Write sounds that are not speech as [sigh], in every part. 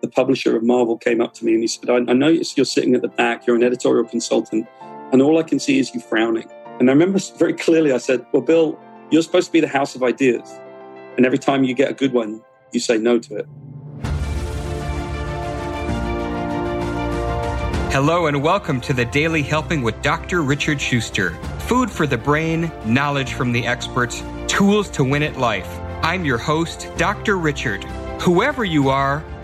the publisher of Marvel came up to me and he said, I, I noticed you're sitting at the back, you're an editorial consultant, and all I can see is you frowning. And I remember [laughs] very clearly I said, Well, Bill, you're supposed to be the house of ideas. And every time you get a good one, you say no to it. Hello and welcome to the Daily Helping with Dr. Richard Schuster. Food for the brain, knowledge from the experts, tools to win at life. I'm your host, Dr. Richard. Whoever you are,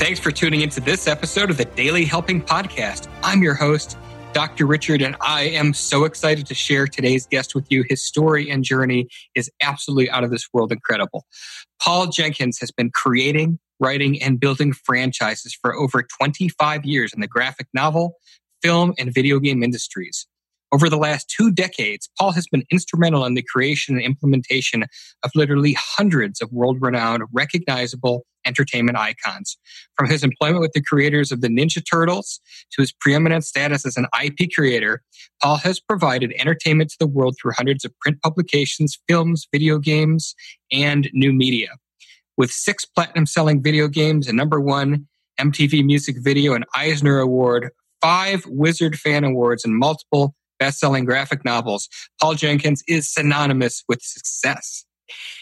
Thanks for tuning into this episode of the Daily Helping Podcast. I'm your host, Dr. Richard, and I am so excited to share today's guest with you. His story and journey is absolutely out of this world incredible. Paul Jenkins has been creating, writing, and building franchises for over 25 years in the graphic novel, film, and video game industries. Over the last two decades, Paul has been instrumental in the creation and implementation of literally hundreds of world renowned, recognizable entertainment icons. From his employment with the creators of the Ninja Turtles to his preeminent status as an IP creator, Paul has provided entertainment to the world through hundreds of print publications, films, video games, and new media. With six platinum selling video games, a number one MTV Music Video and Eisner Award, five Wizard Fan Awards, and multiple best selling graphic novels, Paul Jenkins is synonymous with success.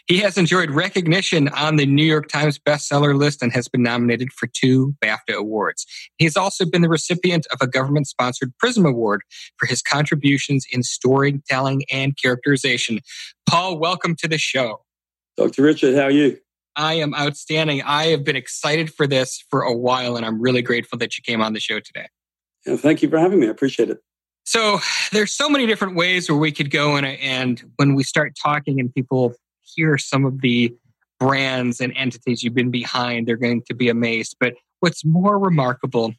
He has enjoyed recognition on the New York Times bestseller list and has been nominated for two BAFTA awards. He has also been the recipient of a government sponsored PRISM Award for his contributions in storytelling and characterization. Paul, welcome to the show. Dr. Richard, how are you? I am outstanding. I have been excited for this for a while, and I'm really grateful that you came on the show today. Yeah, thank you for having me. I appreciate it. So there's so many different ways where we could go, and, and when we start talking and people hear some of the brands and entities you've been behind, they're going to be amazed. But what's more remarkable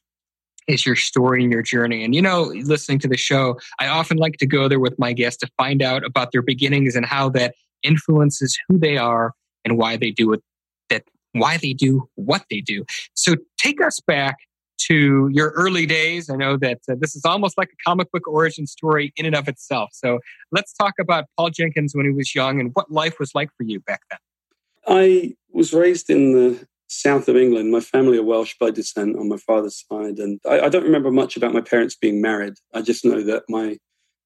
is your story and your journey. And you know, listening to the show, I often like to go there with my guests to find out about their beginnings and how that influences who they are and why they do it that why they do what they do. So take us back to your early days. I know that uh, this is almost like a comic book origin story in and of itself. So let's talk about Paul Jenkins when he was young and what life was like for you back then. I was raised in the south of England. My family are Welsh by descent on my father's side, and I, I don't remember much about my parents being married. I just know that my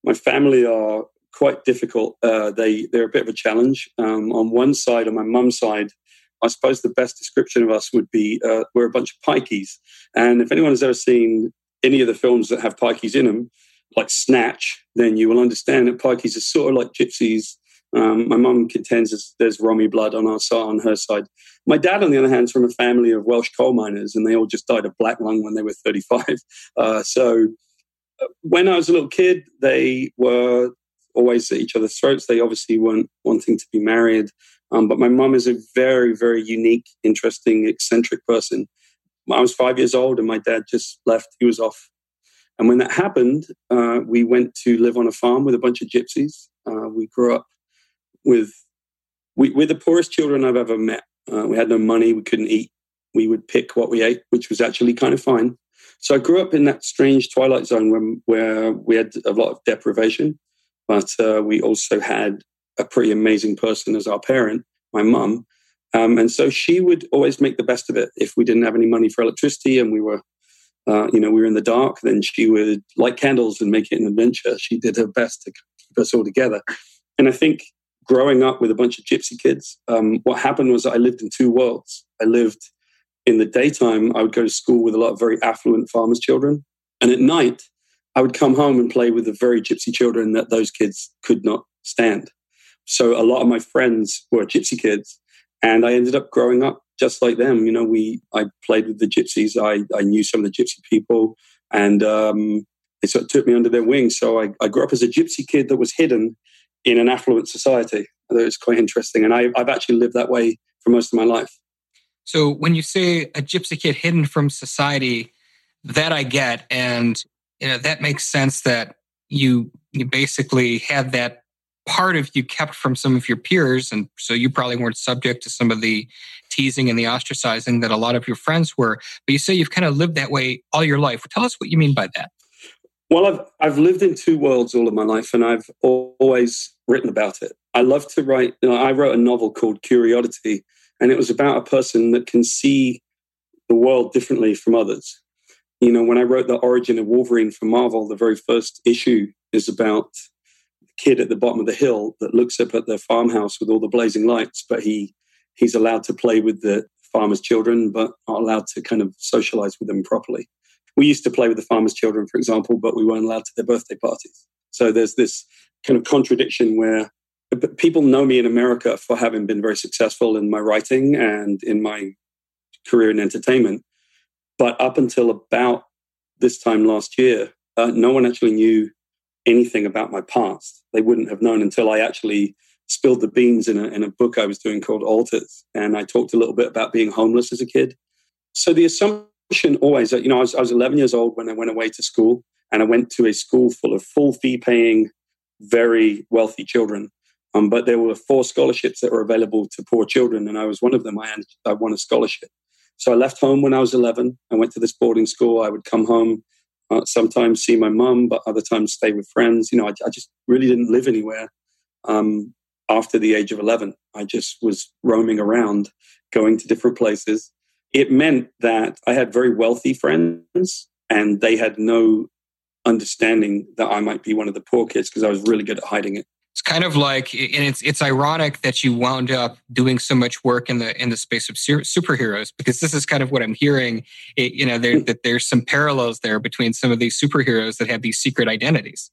my family are quite difficult. Uh, they they're a bit of a challenge. Um, on one side, on my mum's side, I suppose the best description of us would be uh, we're a bunch of pikeys. And if anyone has ever seen any of the films that have pikeys in them, like Snatch, then you will understand that pikeys are sort of like gypsies. Um, my mum contends there's, Romy blood on our side, on her side. My dad, on the other hand, is from a family of Welsh coal miners, and they all just died of black lung when they were 35. [laughs] Uh, so uh, when I was a little kid, they were always at each other's throats. They obviously weren't wanting to be married. Um, but my mum is a very, very unique, interesting, eccentric person. I was five years old and my dad just left. He was off. And when that happened, uh, we went to live on a farm with a bunch of gypsies. Uh, we grew up with, we, we're the poorest children I've ever met. Uh, we had no money. We couldn't eat. We would pick what we ate, which was actually kind of fine. So I grew up in that strange twilight zone when, where we had a lot of deprivation, but uh, we also had a pretty amazing person as our parent, my mum. Um, and so she would always make the best of it. If we didn't have any money for electricity and we were, uh, you know, we were in the dark, then she would light candles and make it an adventure. She did her best to keep us all together. And I think growing up with a bunch of gypsy kids, um, what happened was I lived in two worlds. I lived in the daytime, I would go to school with a lot of very affluent farmers' children. And at night, I would come home and play with the very gypsy children that those kids could not stand. So a lot of my friends were gypsy kids, and I ended up growing up just like them. You know, we I played with the gypsies. I I knew some of the gypsy people, and um, they sort of took me under their wing. So I, I grew up as a gypsy kid that was hidden in an affluent society. Thought was quite interesting. And I, I've actually lived that way for most of my life. So when you say a gypsy kid hidden from society, that I get, and you know that makes sense that you you basically had that part of you kept from some of your peers, and so you probably weren't subject to some of the teasing and the ostracizing that a lot of your friends were. But you say you've kind of lived that way all your life. Tell us what you mean by that. Well, I've I've lived in two worlds all of my life, and I've always written about it. I love to write. You know, I wrote a novel called Curioddity, and it was about a person that can see the world differently from others. You know, when I wrote the origin of Wolverine for Marvel, the very first issue is about kid at the bottom of the hill that looks up at the farmhouse with all the blazing lights, but he he's allowed to play with the farmer's children, but not allowed to kind of socialize with them properly. We used to play with the farmer's children, for example, but we weren't allowed to their birthday parties. So there's this kind of contradiction where people know me in America for having been very successful in my writing and in my career in entertainment. But up until about this time last year, uh, no one actually knew anything about my past. They wouldn't have known until I actually spilled the beans in a, in a book I was doing called Alters. And I talked a little bit about being homeless as a kid. So the assumption always, that, you know, I was, I was 11 years old when I went away to school and I went to a school full of full fee paying, very wealthy children. Um, but there were four scholarships that were available to poor children, and I was one of them. I, had, I won a scholarship. So I left home when I was 11. I went to this boarding school. I would come home, uh, sometimes see my mum, but other times stay with friends. You know, I, I just really didn't live anywhere um, after the age of 11. I just was roaming around, going to different places. It meant that I had very wealthy friends, and they had no understanding that I might be one of the poor kids because I was really good at hiding it. It's kind of like, and it's it's ironic that you wound up doing so much work in the in the space of superheroes because this is kind of what I'm hearing. It, you know, there, that there's some parallels there between some of these superheroes that have these secret identities.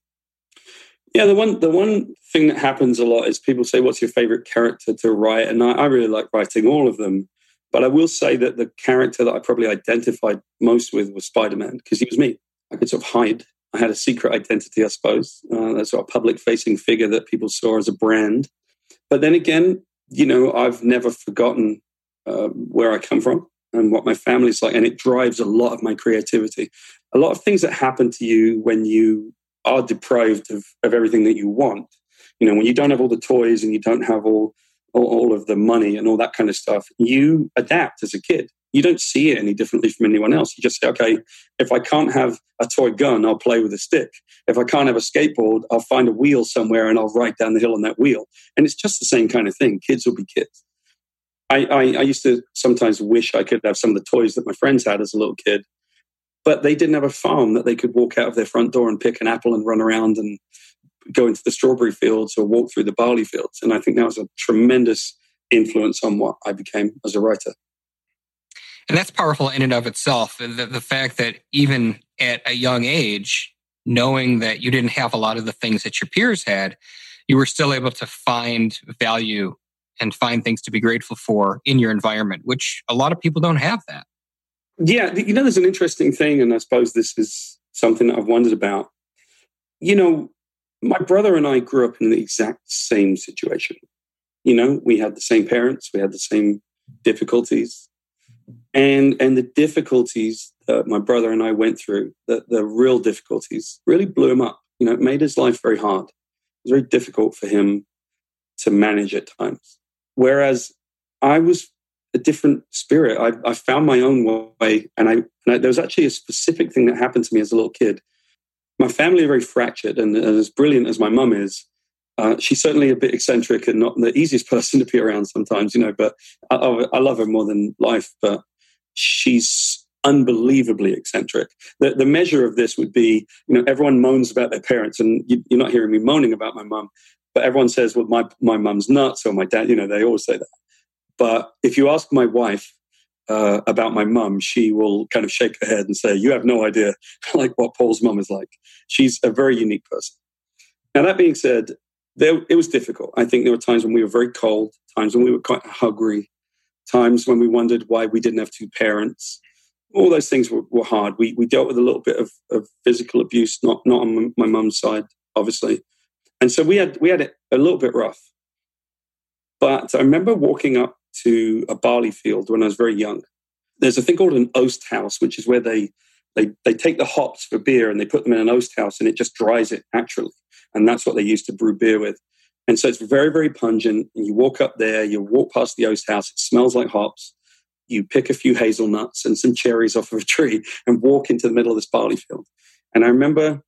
Yeah, the one the one thing that happens a lot is people say, "What's your favorite character to write?" And I, I really like writing all of them. But I will say that the character that I probably identified most with was Spider Man because he was me. I could sort of hide I had a secret identity, I suppose. Uh, that's sort of public facing figure that people saw as a brand. But then again, you know, I've never forgotten uh, where I come from and what my family's like. And it drives a lot of my creativity. A lot of things that happen to you when you are deprived of, of everything that you want. You know, when you don't have all the toys and you don't have all, all, all of the money and all that kind of stuff, you adapt as a kid you don't see it any differently from anyone else. You just say, okay, if I can't have a toy gun, I'll play with a stick. If I can't have a skateboard, I'll find a wheel somewhere and I'll ride down the hill on that wheel. And it's just the same kind of thing. Kids will be kids. I, I, I used to sometimes wish I could have some of the toys that my friends had as a little kid, but they didn't have a farm that they could walk out of their front door and pick an apple and run around and go into the strawberry fields or walk through the barley fields. And I think that was a tremendous influence on what I became as a writer. And that's powerful in and of itself. The, the fact that even at a young age, knowing that you didn't have a lot of the things that your peers had, you were still able to find value and find things to be grateful for in your environment, which a lot of people don't have that. Yeah, you know, there's an interesting thing, and I suppose this is something that I've wondered about. You know, my brother and I grew up in the exact same situation. You know, we had the same parents, we had the same difficulties, and and the difficulties that my brother and I went through, the, the real difficulties, really blew him up. You know, it made his life very hard. It was very difficult for him to manage at times. Whereas I was a different spirit. I, I found my own way, and I, and I, there was actually a specific thing that happened to me as a little kid. My family are very fractured, and as brilliant as my mum is, uh, she's certainly a bit eccentric and not the easiest [laughs] person to be around sometimes, you know. But I, I love her more than life. But she's unbelievably eccentric. The, the measure of this would be, you know, everyone moans about their parents, and you, are not hearing me moaning about my mum, but everyone says, well, my, my mum's nuts or my dad, you know, they always say that. But if you ask my wife uh, about my mum, she will kind of shake her head and say, you have no idea [laughs] like what Paul's mum is like. She's a very unique person. Now, that being said, there, it was difficult. I think there were times when we were very cold, times when we were quite hungry, times when we wondered why we didn't have two parents. All those things were, were hard. We, we dealt with a little bit of, of physical abuse, not, not on my mum's side, obviously. And so we had, we had it a little bit rough. But I remember walking up to a barley field when I was very young. There's a thing called an oast house, which is where they they they take the hops for beer and they put them in an oast house and it just dries it naturally. And that's what they used to brew beer with. And so it's very, very pungent. And you walk up there, you walk past the oast house, it smells like hops. You pick a few hazelnuts and some cherries off of a tree [laughs] and walk into the middle of this barley field. And I remember,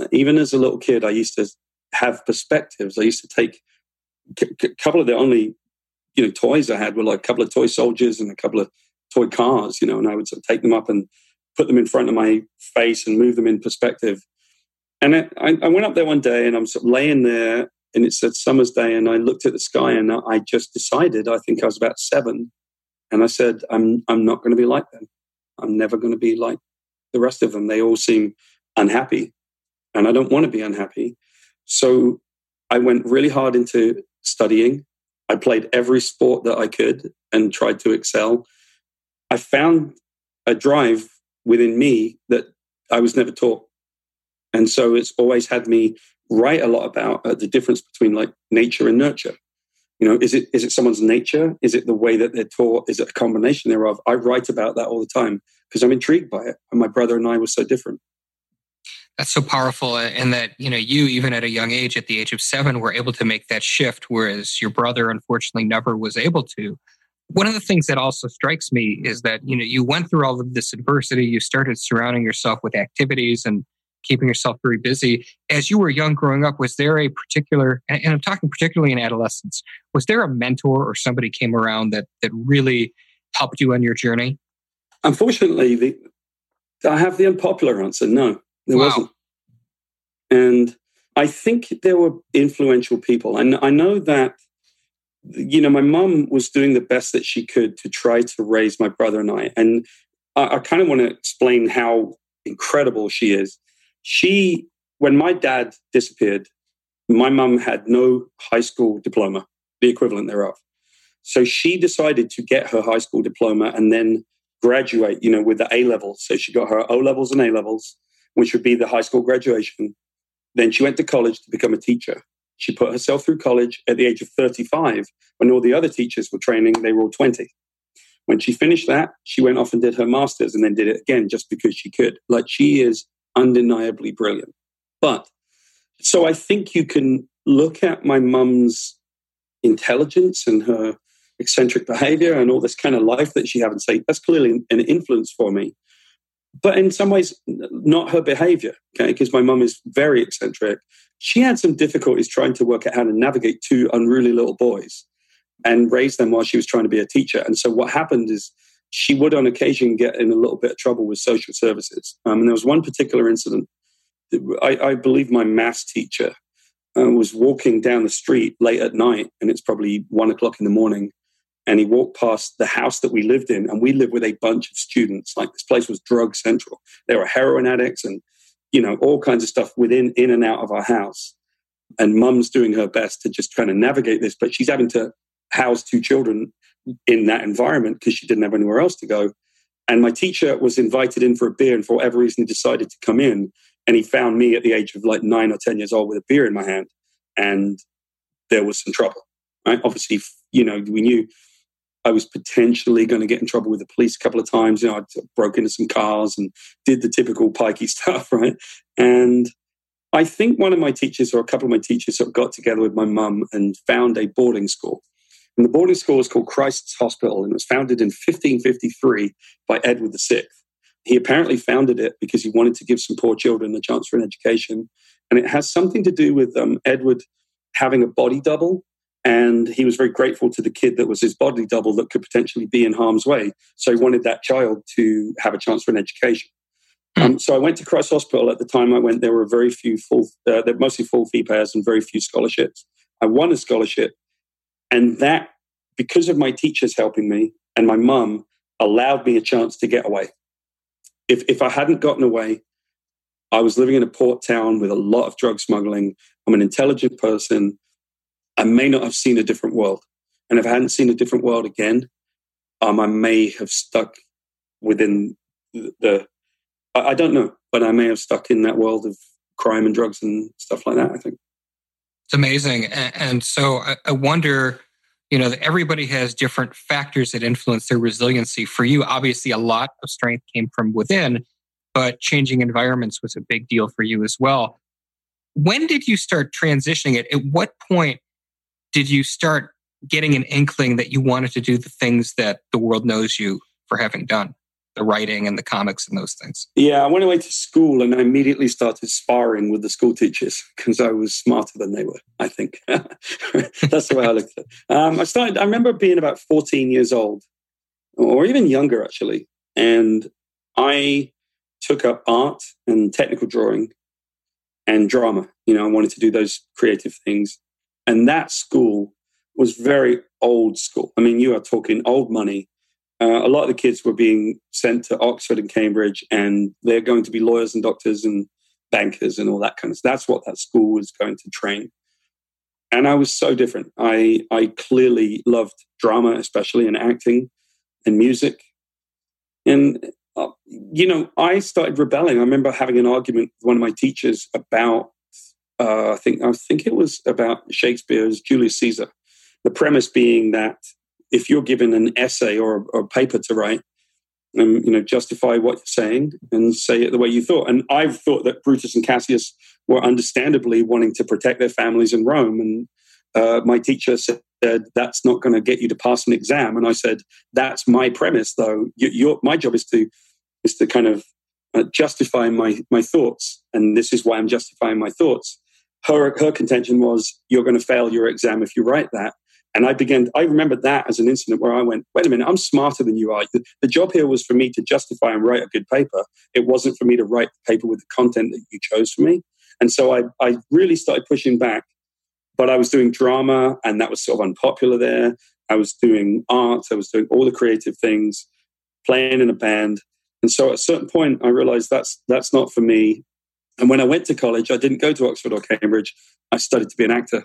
uh, even as a little kid, I used to have perspectives. I used to take a couple of the only you know toys I had were like a couple of toy soldiers and a couple of toy cars, you know, and I would sort of take them up and put them in front of my face and move them in perspective. And I, I went up there one day and I'm sort of laying there and it's a summer's day and I looked at the sky and I just decided, I think I was about seven, and I said, I'm, I'm not going to be like them. I'm never going to be like the rest of them. They all seem unhappy and I don't want to be unhappy. So I went really hard into studying. I played every sport that I could and tried to excel. I found a drive within me that I was never taught. And so it's always had me write a lot about uh, the difference between like nature and nurture. You know, is it is it someone's nature? Is it the way that they're taught? Is it a combination thereof? I write about that all the time because I'm intrigued by it. And my brother and I were so different. That's so powerful, and that you know you even at a young age, at the age of seven, were able to make that shift, whereas your brother unfortunately never was able to. One of the things that also strikes me is that you know you went through all of this adversity. You started surrounding yourself with activities and keeping yourself very busy. As you were young growing up, was there a particular, and I'm talking particularly in adolescence, was there a mentor or somebody came around that that really helped you on your journey? Unfortunately, the, I have the unpopular answer. No, there wow. wasn't. And I think there were influential people. And I know that you know, my mum was doing the best that she could to try to raise my brother and I. And I, I kind of want to explain how incredible she is. She, when my dad disappeared, my mum had no high school diploma, the equivalent thereof. So she decided to get her high school diploma and then graduate, you know, with the A level. So she got her O levels and A levels, which would be the high school graduation. Then she went to college to become a teacher. She put herself through college at the age of 35 when all the other teachers were training, they were all 20. When she finished that, she went off and did her master's and then did it again just because she could. Like she is undeniably brilliant. But so I think you can look at my mum's intelligence and her eccentric behavior and all this kind of life that she had and say that's clearly an influence for me but in some ways not her behavior okay because my mum is very eccentric she had some difficulties trying to work out how to navigate two unruly little boys and raise them while she was trying to be a teacher. And so what happened is she would on occasion get in a little bit of trouble with social services. Um, and there was one particular incident. I, I believe my maths teacher uh, was walking down the street late at night, and it's probably one o'clock in the morning. And he walked past the house that we lived in, and we lived with a bunch of students. Like this place was drug central. There were heroin addicts and you know, all kinds of stuff within, in and out of our house. And mum's doing her best to just kind of navigate this, but she's having to house two children in that environment because she didn't have anywhere else to go. And my teacher was invited in for a beer, and for whatever reason, he decided to come in. And he found me at the age of like nine or 10 years old with a beer in my hand. And there was some trouble. Right? Obviously, you know, we knew I was potentially going to get in trouble with the police a couple of times. You know, I broke into some cars and did the typical pikey [laughs] stuff, right? And I think one of my teachers or a couple of my teachers sort of got together with my mum and found a boarding school. And the boarding school was called Christ's Hospital and it was founded in 1553 by Edward VI. He apparently founded it because he wanted to give some poor children a chance for an education. And it has something to do with um, Edward having a body double and he was very grateful to the kid that was his body double that could potentially be in harm's way. So he wanted that child to have a chance for an education. Hmm. Um, so I went to Christ Hospital. At the time I went, there were very few full, uh, they're mostly full fee payers and very few scholarships. I won a scholarship, and that, because of my teachers helping me and my mum, allowed me a chance to get away. If if I hadn't gotten away, I was living in a port town with a lot of drug smuggling. I'm an intelligent person. I may not have seen a different world. And if I hadn't seen a different world again, um, I may have stuck within the, the I, I don't know, but I may have stuck in that world of crime and drugs and stuff like that, I think. It's amazing. And, so I, I wonder, you know, that everybody has different factors that influence their resiliency. For you, obviously, a lot of strength came from within, but changing environments was a big deal for you as well. When did you start transitioning it? At what point did you start getting an inkling that you wanted to do the things that the world knows you for having done? The writing and the comics and those things? Yeah, I went away to school and I immediately started sparring with the school teachers because I was smarter than they were, I think. [laughs] That's the way I looked at it. Um, I started, I remember being about 14 years old or even younger actually. And I took up art and technical drawing and drama. You know, I wanted to do those creative things. And that school was very old school. I mean, you are talking old money uh, a lot of the kids were being sent to Oxford and Cambridge, and they're going to be lawyers and doctors and bankers and all that kind of stuff. That's what that school was going to train. And I was so different. I I clearly loved drama, especially and acting and music. And uh, you know, I started rebelling. I remember having an argument with one of my teachers about uh, I think I think it was about Shakespeare's Julius Caesar. The premise being that if you're given an essay or, or a paper to write, and um, you know, justify what you're saying and say it the way you thought. And I've thought that Brutus and Cassius were understandably wanting to protect their families in Rome. And uh, my teacher said, "That's not going to get you to pass an exam." And I said, "That's my premise, though. You, my job is to is to kind of uh, justify my my thoughts, and this is why I'm justifying my thoughts." Her her contention was, "You're going to fail your exam if you write that." And I began, I remember that as an incident where I went, wait a minute, I'm smarter than you are. The, the, job here was for me to justify and write a good paper. It wasn't for me to write the paper with the content that you chose for me. And so I, I really started pushing back. But I was doing drama, and that was sort of unpopular there. I was doing art, I was doing all the creative things, playing in a band. And so at a certain point, I realized that's, that's not for me. And when I went to college, I didn't go to Oxford or Cambridge. I studied to be an actor.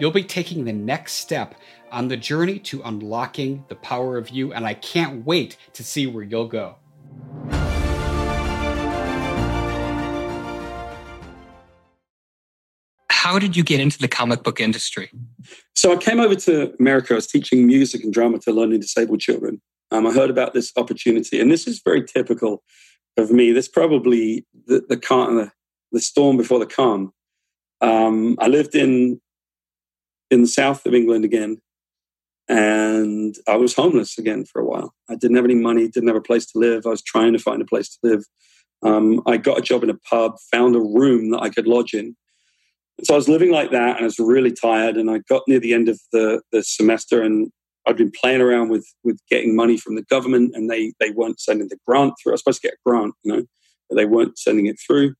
You'll be taking the next step on the journey to unlocking the power of you, and I can't wait to see where you'll go. How did you get into the comic book industry? So I came over to America. I was teaching music and drama to learning disabled children. Um, I heard about this opportunity, and this is very typical of me. This probably the the, the, the storm before the calm. Um, I lived in in the south of England again. And I was homeless again for a while. I didn't have any money, didn't have a place to live. I was trying to find a place to live. Um, I got a job in a pub, found a room that I could lodge in. And so I was living like that and I was really tired. And I got near the end of the, the semester and I'd been playing around with, with getting money from the government and they, they weren't sending the grant through. I was supposed to get a grant, you know, but they weren't sending it through.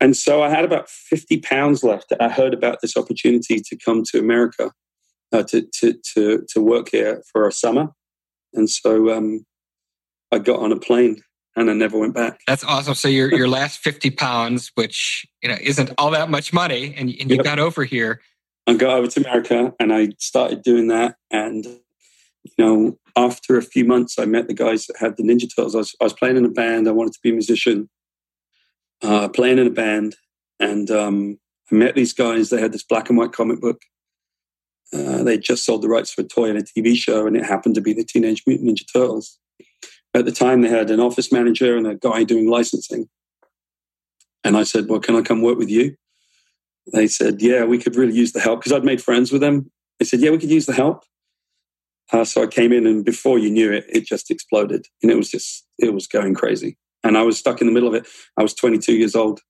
And so I had about 50 pounds left. I heard about this opportunity to come to America uh, to, to, to, to work here for a summer. And so um, I got on a plane and I never went back. That's awesome. So your, your last 50 pounds, which you know isn't all that much money, and, and you yep. got over here. I got over to America and I started doing that. And, you know, after a few months, I met the guys that had the Ninja Turtles. I was, I was playing in a band. I wanted to be a musician uh, playing in a band, and um, I met these guys. They had this black and white comic book. Uh, they just sold the rights for a toy and a TV show, and it happened to be the Teenage Mutant Ninja Turtles. At the time, they had an office manager and a guy doing licensing. And I said, Well, can I come work with you? They said, Yeah, we could really use the help because I'd made friends with them. They said, Yeah, we could use the help. Uh, so I came in, and before you knew it, it just exploded. And it was just, it was going crazy and I was stuck in the middle of it. I was 22 years old.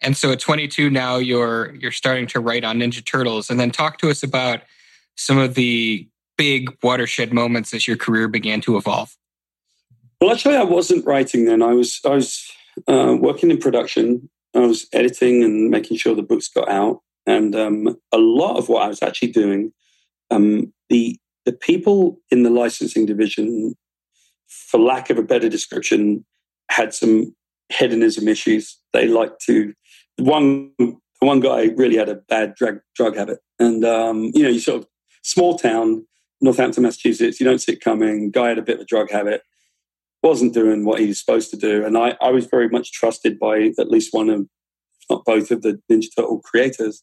And so at 22 now you're you're starting to write on Ninja Turtles and then talk to us about some of the big watershed moments as your career began to evolve. Well, actually I wasn't writing then. I was I was uh, working in production I was editing and making sure the books got out. And um, a lot of what I was actually doing, um, the the people in the licensing division, for lack of a better description, had some hedonism issues. They like to one one guy really had a bad drug drug habit, and um, you know, you sort of small town, Northampton, Massachusetts. You don't see it coming. Guy had a bit of a drug habit, wasn't doing what he was supposed to do, and I, I was very much trusted by at least one of, not both, of the Ninja Turtle creators.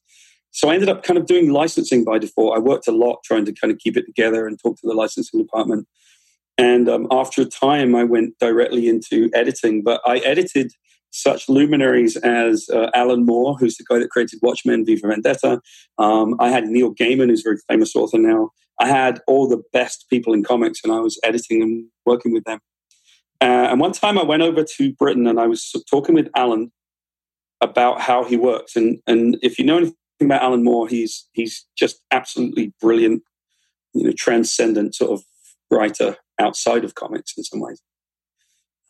So I ended up kind of doing licensing by default. I worked a lot trying to kind of keep it together and talk to the licensing department. And um, after a time, I went directly into editing, but I edited such luminaries as uh, Alan Moore, who's the guy that created Watchmen, V for Vendetta. Um, I had Neil Gaiman, who's a very famous author now. I had all the best people in comics, and I was editing and working with them. Uh, and one time I went over to Britain and I was talking with Alan about how he works. And, and if you know anything about Alan Moore, he's, he's just absolutely brilliant, you know, transcendent sort of writer outside of comics in some ways.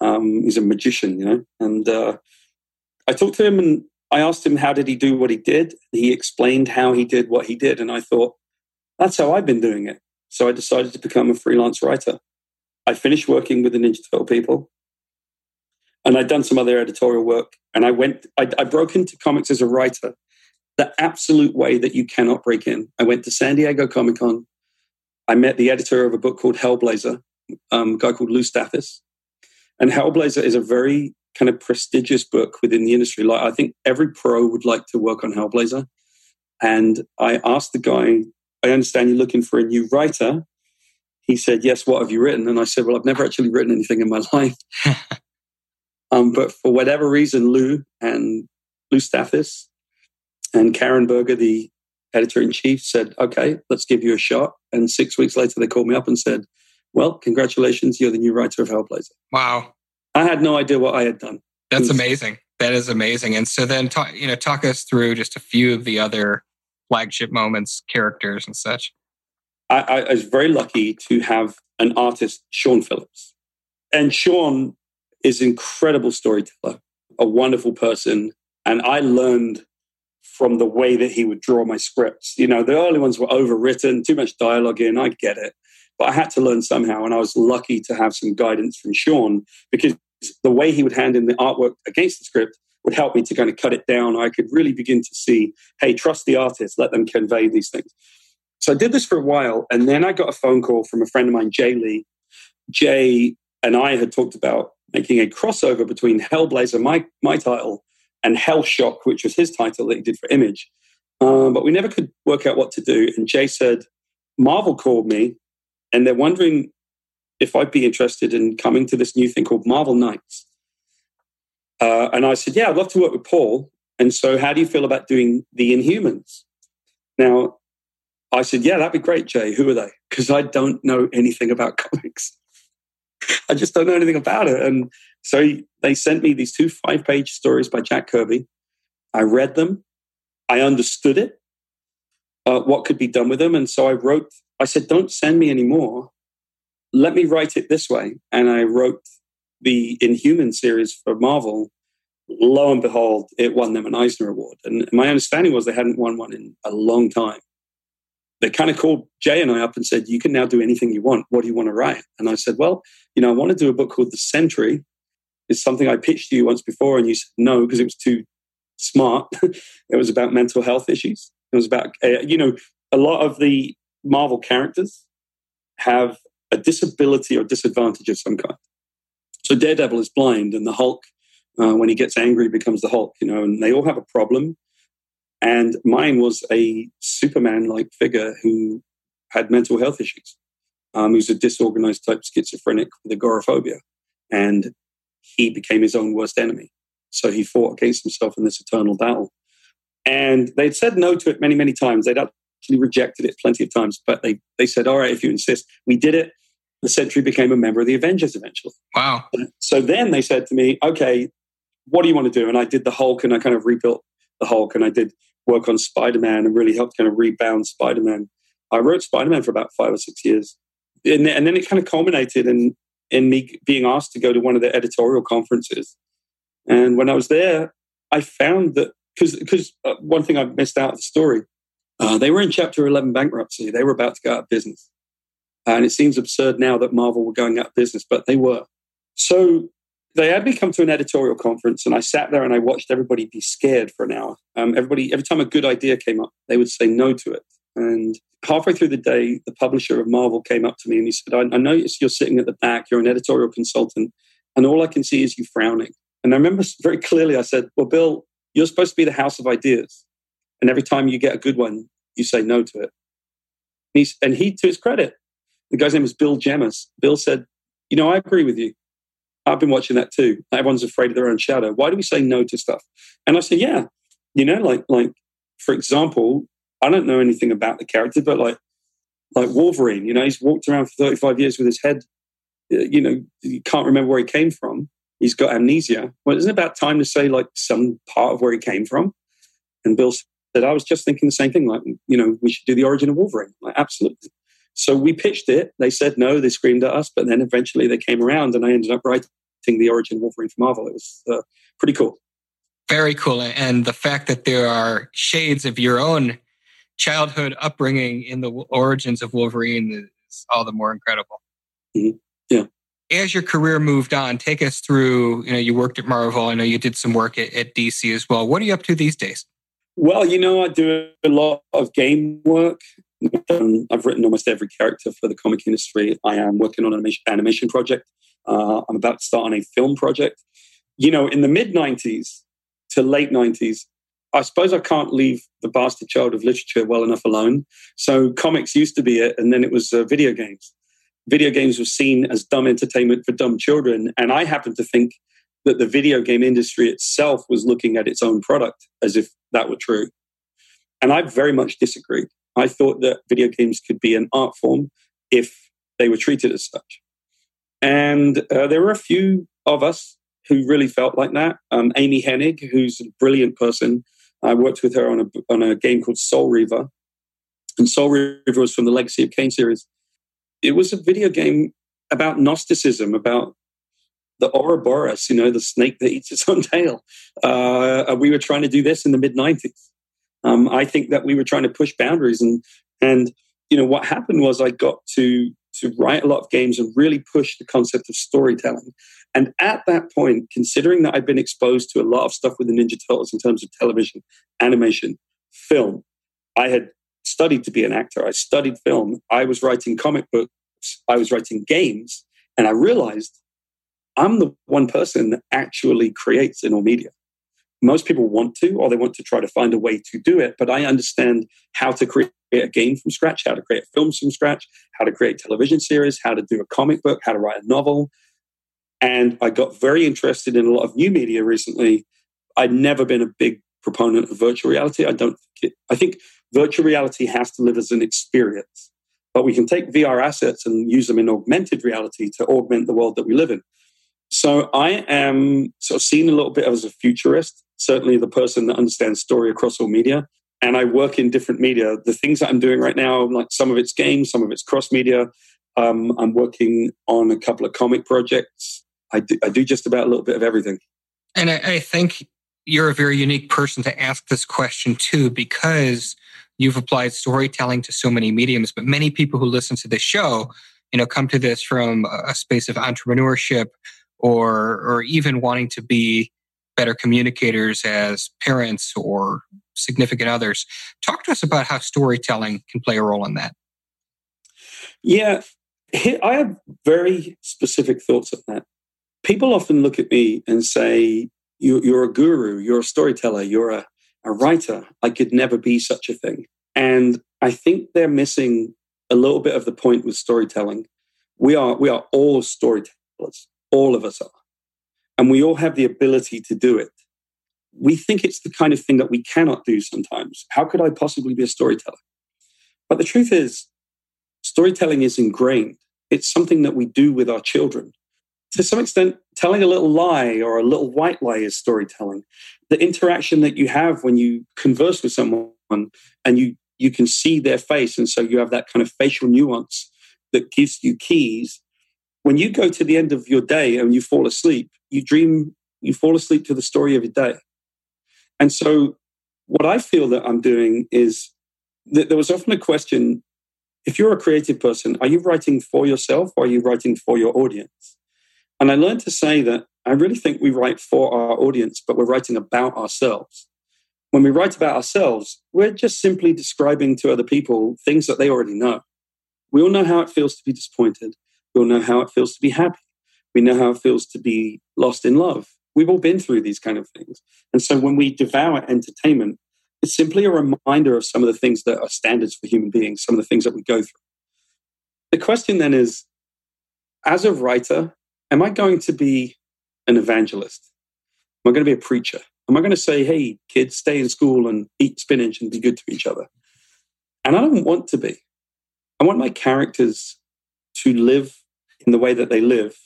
Um, he's a magician, you know. And uh, I talked to him and I asked him how did he do what he did. He explained how he did what he did, and I thought that's how I've been doing it. So I decided to become a freelance writer. I finished working with the Ninja Turtle people, and I'd done some other editorial work. And I went, I, I broke into comics as a writer, the absolute way that you cannot break in. I went to San Diego Comic Con. I met the editor of a book called Hellblazer, um, a guy called Lou Stathis. And Hellblazer is a very kind of prestigious book within the industry. Like I think every pro would like to work on Hellblazer. And I asked the guy, I understand you're looking for a new writer. He said, Yes, what have you written? And I said, Well, I've never actually written anything in my [laughs] life. [laughs] um, but for whatever reason, Lou and Lou Stathis and Karen Berger, the editor in chief, said, Okay, let's give you a shot. And six weeks later, they called me up and said, well, congratulations, you're the new writer of Hellblazer. Wow. I had no idea what I had done. That's was, amazing. That is amazing. And so then talk, you know, talk us through just a few of the other flagship moments, characters and such. I, I was very lucky to have an artist, Sean Phillips. And Sean is an incredible storyteller, a wonderful person. And I learned from the way that he would draw my scripts. You know, the early ones were overwritten, too much dialogue in, I get it. But I had to learn somehow, and I was lucky to have some guidance from Sean because the way he would hand in the artwork against the script would help me to kind of cut it down. I could really begin to see, hey, trust the artist, let them convey these things. So I did this for a while, and then I got a phone call from a friend of mine, Jae Lee. Jae and I had talked about making a crossover between Hellblazer, my, my title, and Hellshock, which was his title that he did for Image. Um, but we never could work out what to do. And Jae said, Marvel called me and they're wondering if I'd be interested in coming to this new thing called Marvel Knights. Uh, and I said, Yeah, I'd love to work with Paul. And so, how do you feel about doing the Inhumans? Now, I said, Yeah, that'd be great, Jae. Who are they? [laughs] Because I don't know anything about [laughs] comics. I just don't know anything about it. And so they sent me these two five page stories by Jack Kirby. I read them. I understood it, uh, what could be done with them. And so I wrote I said, don't send me any more. Let me write it this way. And I wrote the Inhuman series for Marvel. Lo and behold, it won them an Eisner Award. And my understanding was they hadn't won one in a long time. They kind of called Jae and I up and said, You can now do anything you want. What do you want to write? And I said, Well, you know, I want to do a book called The Sentry. It's something I pitched to you once before, and you said no because it was too smart. [laughs] it was about mental health issues. It was about, uh, you know, a lot of the Marvel characters have a disability or disadvantage of some kind. So Daredevil is blind, and the Hulk, uh, when he gets angry, becomes the Hulk. You know, and they all have a problem. And mine was a Superman-like figure who had mental health issues. Um, he was a disorganized type schizophrenic with agoraphobia, and he became his own worst enemy. So he fought against himself in this eternal battle. And they'd said no to it many, many times. They'd actually rejected it plenty of times, but they, they said, all right, if you insist, we did it. The Sentry became a member of the Avengers eventually. Wow. So then they said to me, okay, what do you want to do? And I did the Hulk and I kind of rebuilt the Hulk and I did work on Spider Man and really helped kind of rebound Spider Man. I wrote Spider Man for about five or six years. And, and then it kind of culminated in, in me being asked to go to one of the editorial conferences. And when I was there, I found that because because uh, one thing I missed out of the story, uh, they were in Chapter 11 bankruptcy. They were about to go out of business. And it seems absurd now that Marvel were going out of business, but they were. So they had me come to an editorial conference, and I sat there and I watched everybody be scared for an hour. Um, everybody, every time a good idea came up, they would say no to it. And halfway through the day, the publisher of Marvel came up to me and he said, I, I noticed you're sitting at the back, you're an editorial consultant, and all I can see is you frowning. And I remember very clearly, I said, Well, Bill, you're supposed to be the house of ideas. And every time you get a good one, you say no to it. And, and he, to his credit, the guy's name was Bill Jemas. Bill said, You know, I agree with you. I've been watching that too. Everyone's afraid of their own shadow. Why do we say no to stuff? And I said, yeah, you know, like like for example, I don't know anything about the character, but like like Wolverine, you know, he's walked around for 35 years with his head, uh, you know, you can't remember where he came from. He's got amnesia. Well, isn't it about time to say like some part of where he came from? And Bill said, I was just thinking the same thing. Like, you know, we should do the origin of Wolverine. Like, absolutely. So we pitched it. They said no. They screamed at us, but then eventually they came around, and I ended up writing the origin of Wolverine for Marvel. It was uh, pretty cool. Very cool, and the fact that there are shades of your own childhood upbringing in the origins of Wolverine is all the more incredible. Mm-hmm. Yeah. As your career moved on, take us through. You know, you worked at Marvel. I know you did some work at, at DC as well. What are you up to these days? Well, you know, I do a lot of game work. Um, I've written almost every character for the comic industry. I am working on an animation, project. Uh, I'm about to start on a film project. You know, in the mid 90s to late 90s, I suppose I can't leave the bastard child of literature well enough alone. So comics used to be it, and then it was uh, video games. Video games were seen as dumb entertainment for dumb children. And I happen to think that the video game industry itself was looking at its own product as if that were true. And I very much disagreed. I thought that video games could be an art form if they were treated as such. And uh, there were a few of us who really felt like that. Um, Amy Hennig, who's a brilliant person, I worked with her on a, on a game called Soul Reaver. And Soul Reaver was from the Legacy of Kain series. It was a video game about Gnosticism, about the Ouroboros, you know, the snake that eats its own tail. Uh, we were trying to do this in the mid 90s. Um, I think that we were trying to push boundaries, and and you know what happened was I got to to write a lot of games and really push the concept of storytelling. And at that point, considering that I'd been exposed to a lot of stuff with the Ninja Turtles in terms of television, animation, film, I had studied to be an actor. I studied film. I was writing comic books. I was writing games. And I realized I'm the one person that actually creates in all media. Most people want to, or they want to try to find a way to do it, but I understand how to create a game from scratch, how to create films from scratch, how to create television series, how to do a comic book, how to write a novel. And I got very interested in a lot of new media recently. I'd never been a big proponent of virtual reality. I don't think it, I think virtual reality has to live as an experience. But we can take VR assets and use them in augmented reality to augment the world that we live in. So I am sort of seen a little bit as a futurist, certainly the person that understands story across all media. And I work in different media. The things that I'm doing right now, like some of it's games, some of it's cross media. Um, I'm working on a couple of comic projects. I do, I do just about a little bit of everything. And I, I think you're a very unique person to ask this question too, because you've applied storytelling to so many mediums. But many people who listen to this show, you know, come to this from a space of entrepreneurship or or even wanting to be better communicators as parents or significant others. Talk to us about how storytelling can play a role in that. Yeah, I have very specific thoughts on that. People often look at me and say, You're a guru, you're a storyteller, you're a, a writer. I could never be such a thing. And I think they're missing a little bit of the point with storytelling. We are, we are all storytellers. All of us are. And we all have the ability to do it. We think it's the kind of thing that we cannot do sometimes. How could I possibly be a storyteller? But the truth is, storytelling is ingrained. It's something that we do with our children. To some extent, telling a little lie or a little white lie is storytelling. The interaction that you have when you converse with someone and you, you can see their face, and so you have that kind of facial nuance that gives you keys when you go to the end of your day and you fall asleep, you dream, you fall asleep to the story of your day. And so, what I feel that I'm doing is that there was often a question if you're a creative person, are you writing for yourself or are you writing for your audience? And I learned to say that I really think we write for our audience, but we're writing about ourselves. When we write about ourselves, we're just simply describing to other people things that they already know. We all know how it feels to be disappointed. We all know how it feels to be happy. We know how it feels to be lost in love. We've all been through these kind of things. And so when we devour entertainment, it's simply a reminder of some of the things that are standards for human beings, some of the things that we go through. The question then is as a writer, am I going to be an evangelist? Am I going to be a preacher? Am I going to say, hey, kids, stay in school and eat spinach and be good to each other? And I don't want to be. I want my characters to live in the way that they live.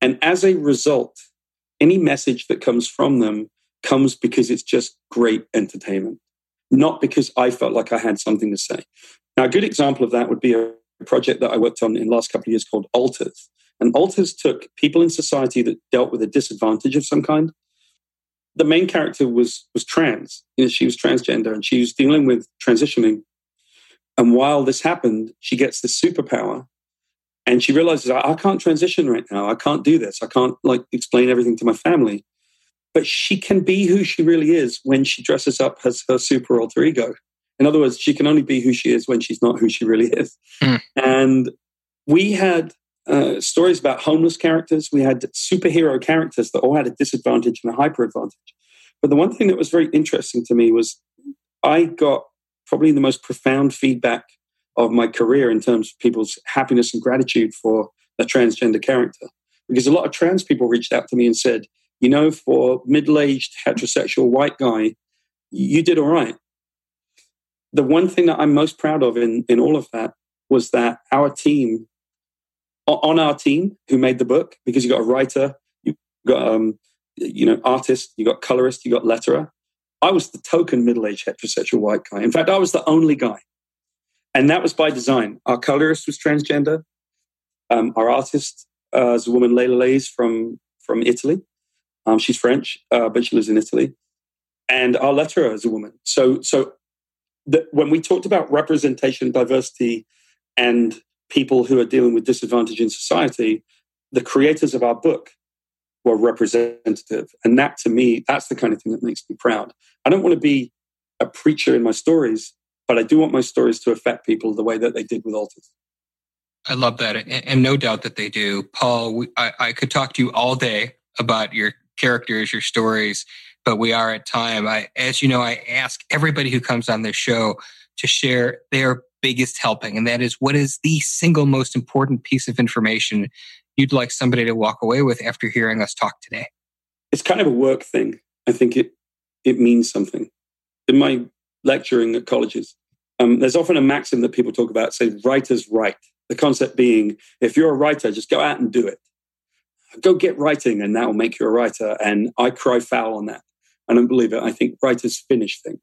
And as a result, any message that comes from them comes because it's just great entertainment, not because I felt like I had something to say. Now, a good example of that would be a project that I worked on in the last couple of years called Alters. And Alters took people in society that dealt with a disadvantage of some kind. The main character was was trans. You know, she was transgender and she was dealing with transitioning. And while this happened, she gets this superpower and she realizes I, I can't transition right now. I can't do this. I can't like explain everything to my family but she can be who she really is when she dresses up as her super alter ego. In other words, she can only be who she is when she's not who she really is. Mm. And we had uh, stories about homeless characters. We had superhero characters that all had a disadvantage and a hyper advantage. But the one thing that was very interesting to me was I got probably the most profound feedback of my career in terms of people's happiness and gratitude for a transgender character. Because a lot of trans people reached out to me and said, you know, for middle aged heterosexual white guy, you did all right. The one thing that I'm most proud of in, in all of that was that our team, on our team who made the book, because you got a writer, you got, um, you know, artist, you got colorist, you got letterer. I was the token middle aged heterosexual white guy. In fact, I was the only guy. And that was by design. Our colorist was transgender. Um, our artist uh, is a woman, Leila Leiz from, from Italy. Um, she's French, uh, but she lives in Italy. And our letterer is a woman. So, so the, when we talked about representation, diversity, and people who are dealing with disadvantage in society, the creators of our book were representative. And that to me, that's the kind of thing that makes me proud. I don't want to be a preacher in my stories, but I do want my stories to affect people the way that they did with Alters. I love that. And, no doubt that they do. Paul, we, I, I could talk to you all day about your characters, your stories, but we are at time. I, as you know, I ask everybody who comes on this show to share their biggest helping, and that is what is the single most important piece of information you'd like somebody to walk away with after hearing us talk today? It's kind of a work thing. I think it it means something. In my lecturing at colleges, um, there's often a maxim that people talk about, say, writers write. The concept being, if you're a writer, just go out and do it go get writing and that will make you a writer. And I cry foul on that. I don't believe it. I think writers finish things.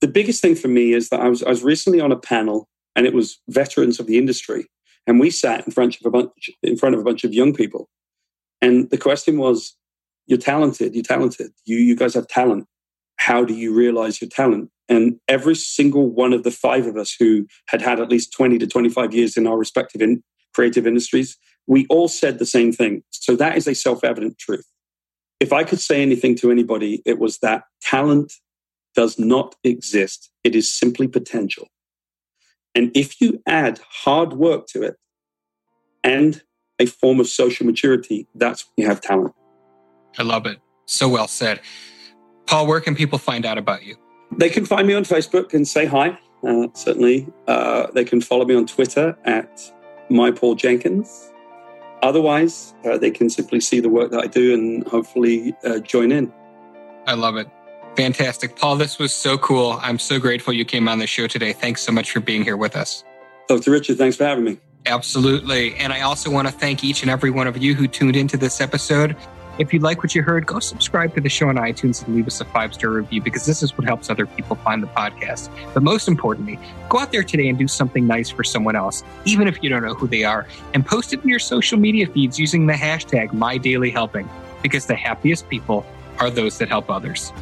The biggest thing for me is that I was, I was recently on a panel and it was veterans of the industry. And we sat in front of a bunch, in front of a bunch of young people. And the question was, you're talented, you're talented, you, you guys have talent. How do you realize your talent? And every single one of the five of us who had had at least 20 to 25 years in our respective in creative industries we all said the same thing. So that is a self evident truth. If I could say anything to anybody, it was that talent does not exist, it is simply potential. And if you add hard work to it and a form of social maturity, that's when you have talent. I love it. So well said. Paul, where can people find out about you? They can find me on Facebook and say hi. Uh, certainly, uh, they can follow me on Twitter at my Paul Jenkins. Otherwise, uh, they can simply see the work that I do and hopefully uh, join in. I love it. Fantastic. Paul, this was so cool. I'm so grateful you came on the show today. Thanks so much for being here with us. Dr. Richard, thanks for having me. Absolutely. And I also want to thank each and every one of you who tuned into this episode. If you like what you heard, go subscribe to the show on iTunes and leave us a five star review because this is what helps other people find the podcast. But most importantly, go out there today and do something nice for someone else, even if you don't know who they are, and post it in your social media feeds using the hashtag MyDailyHelping because the happiest people are those that help others.